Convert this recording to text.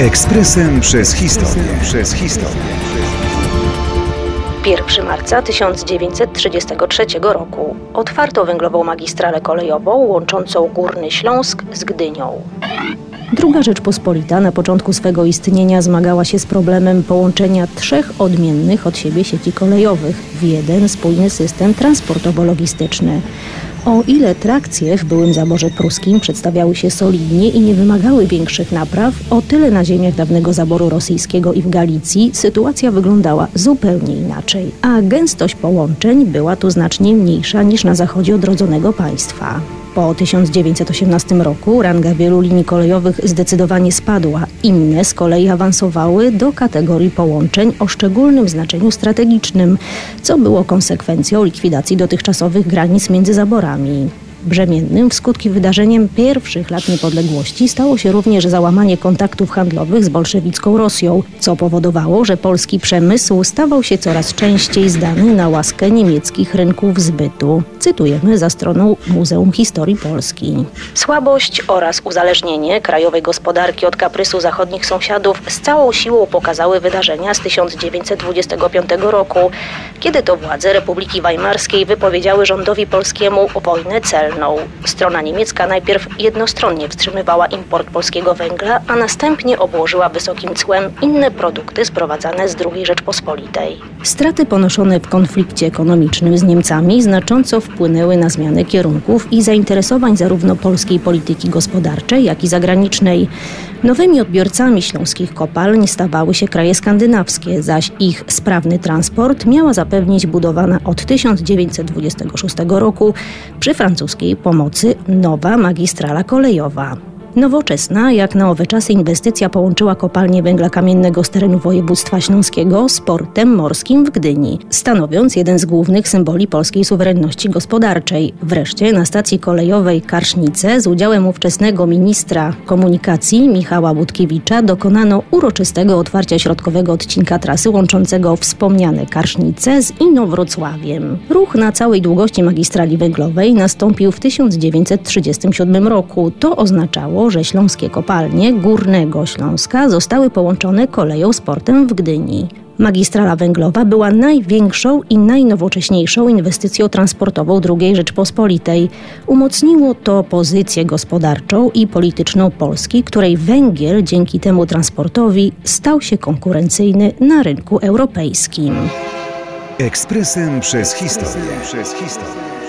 Ekspresem przez historię. Przez historię. 1 marca 1933 roku otwarto węglową magistralę kolejową łączącą Górny Śląsk z Gdynią. Druga Rzeczpospolita na początku swego istnienia zmagała się z problemem połączenia trzech odmiennych od siebie sieci kolejowych w jeden spójny system transportowo-logistyczny. O ile trakcje w byłym zaborze pruskim przedstawiały się solidnie i nie wymagały większych napraw, o tyle na ziemiach dawnego zaboru rosyjskiego i w Galicji sytuacja wyglądała zupełnie inaczej, a gęstość połączeń była tu znacznie mniejsza niż na zachodzie odrodzonego państwa. Po 1918 roku ranga wielu linii kolejowych zdecydowanie spadła. Inne z kolei awansowały do kategorii połączeń o szczególnym znaczeniu strategicznym, co było konsekwencją likwidacji dotychczasowych granic między zaborami. Brzemiennym w skutki wydarzeniem pierwszych lat niepodległości stało się również załamanie kontaktów handlowych z bolszewicką Rosją, co powodowało, że polski przemysł stawał się coraz częściej zdany na łaskę niemieckich rynków zbytu. Cytujemy za stroną Muzeum Historii Polski. Słabość oraz uzależnienie krajowej gospodarki od kaprysu zachodnich sąsiadów z całą siłą pokazały wydarzenia z 1925 roku, kiedy to władze Republiki Weimarskiej wypowiedziały rządowi polskiemu wojnę celną. Strona niemiecka najpierw jednostronnie wstrzymywała import polskiego węgla, a następnie obłożyła wysokim cłem inne produkty sprowadzane z II Rzeczpospolitej. Straty ponoszone w konflikcie ekonomicznym z Niemcami znacząco wpłynęły na zmianę kierunków i zainteresowań zarówno polskiej polityki gospodarczej, jak i zagranicznej. Nowymi odbiorcami śląskich kopalń stawały się kraje skandynawskie, zaś ich sprawny transport miała zapewnić budowana od 1926 roku przy francuskiej pomocy nowa magistrala kolejowa. Nowoczesna, jak na owe czasy inwestycja połączyła kopalnię węgla kamiennego z terenu województwa śląskiego z portem morskim w Gdyni, stanowiąc jeden z głównych symboli polskiej suwerenności gospodarczej. Wreszcie na stacji kolejowej Karsznice z udziałem ówczesnego ministra komunikacji Michała Budkiewicza dokonano uroczystego otwarcia środkowego odcinka trasy łączącego wspomniane Karsznice z Inowrocławiem. Ruch na całej długości magistrali węglowej nastąpił w 1937 roku. To oznaczało, że śląskie kopalnie Górnego Śląska zostały połączone koleją z portem w Gdyni. Magistrala węglowa była największą i najnowocześniejszą inwestycją transportową II Rzeczpospolitej. Umocniło to pozycję gospodarczą i polityczną Polski, której węgiel dzięki temu transportowi stał się konkurencyjny na rynku europejskim. Ekspresem przez historię. Przez historię.